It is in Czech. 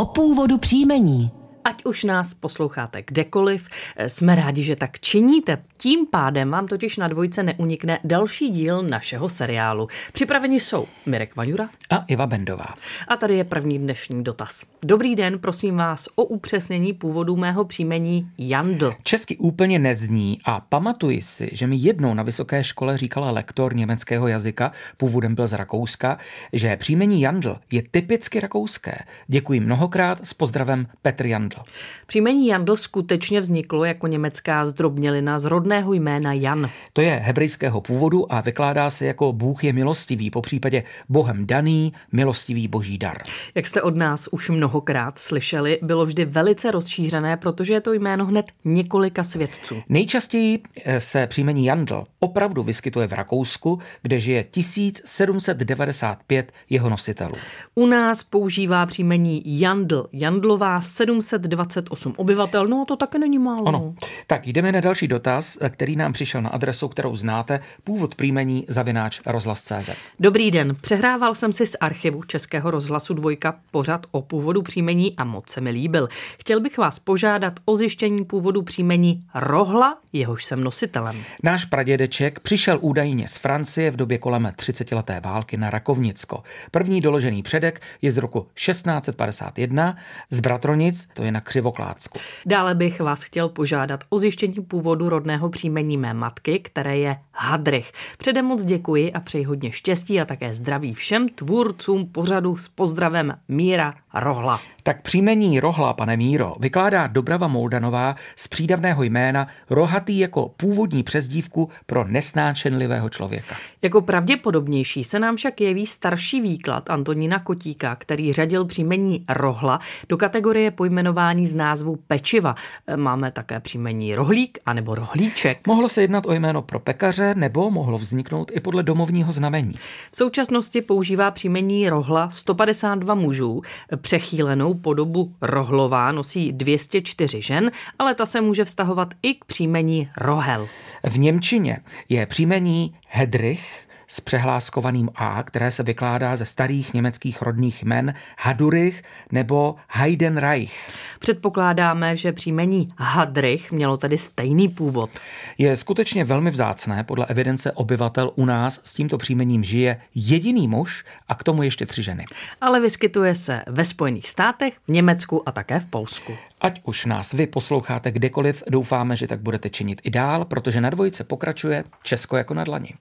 o původu příjmení. Ať už nás posloucháte kdekoliv, eh, jsme rádi, že tak činíte. Tím pádem vám totiž na dvojce neunikne další díl našeho seriálu. Připraveni jsou Mirek Vaňura a Iva Bendová. A tady je první dnešní dotaz. Dobrý den, prosím vás o upřesnění původu mého příjmení Jandl. Česky úplně nezní a pamatuji si, že mi jednou na vysoké škole říkala lektor německého jazyka, původem byl z Rakouska, že příjmení Jandl je typicky rakouské. Děkuji mnohokrát, s pozdravem Petr Jandl. Jandl. Příjmení Jandl skutečně vzniklo jako německá zdrobnělina z rodného jména Jan. To je hebrejského původu a vykládá se jako Bůh je milostivý, po případě Bohem daný, milostivý boží dar. Jak jste od nás už mnohokrát slyšeli, bylo vždy velice rozšířené, protože je to jméno hned několika svědců. Nejčastěji eh, se příjmení Jandl opravdu vyskytuje v Rakousku, kde žije 1795 jeho nositelů. U nás používá příjmení Jandl, Jandlová 700 528 obyvatel, no to taky není málo. Ano. Tak jdeme na další dotaz, který nám přišel na adresu, kterou znáte, původ příjmení zavináč rozhlas.cz. Dobrý den, přehrával jsem si z archivu Českého rozhlasu dvojka pořad o původu příjmení a moc se mi líbil. Chtěl bych vás požádat o zjištění původu příjmení Rohla, jehož jsem nositelem. Náš pradědeček přišel údajně z Francie v době kolem 30 leté války na Rakovnicko. První doložený předek je z roku 1651 z Bratronic, to je na Křivoklácku. Dále bych vás chtěl požádat o zjištění původu rodného příjmení mé matky, které je Hadrych. Předem moc děkuji a přeji hodně štěstí a také zdraví všem tvůrcům pořadu s pozdravem Míra Rohla. Tak příjmení Rohla, pane Míro, vykládá Dobrava Moldanová z přídavného jména Rohatý jako původní přezdívku pro nesnášenlivého člověka. Jako pravděpodobnější se nám však jeví starší výklad Antonína Kotíka, který řadil příjmení Rohla do kategorie pojmenování z názvu pečiva. Máme také příjmení Rohlík anebo Rohlíček. Mohlo se jednat o jméno pro pekaře nebo mohlo vzniknout i podle domovního znamení. V současnosti používá příjmení Rohla 152 mužů, přechýlenou podobu Rohlová nosí 204 žen, ale ta se může vztahovat i k příjmení Rohel. V Němčině je příjmení Hedrich s přehláskovaným A, které se vykládá ze starých německých rodných jmen Hadurich nebo Heidenreich. Předpokládáme, že příjmení Hadrich mělo tedy stejný původ. Je skutečně velmi vzácné, podle evidence obyvatel u nás s tímto příjmením žije jediný muž a k tomu ještě tři ženy. Ale vyskytuje se ve Spojených státech, v Německu a také v Polsku. Ať už nás vy posloucháte kdekoliv, doufáme, že tak budete činit i dál, protože na dvojice pokračuje Česko jako na dlani.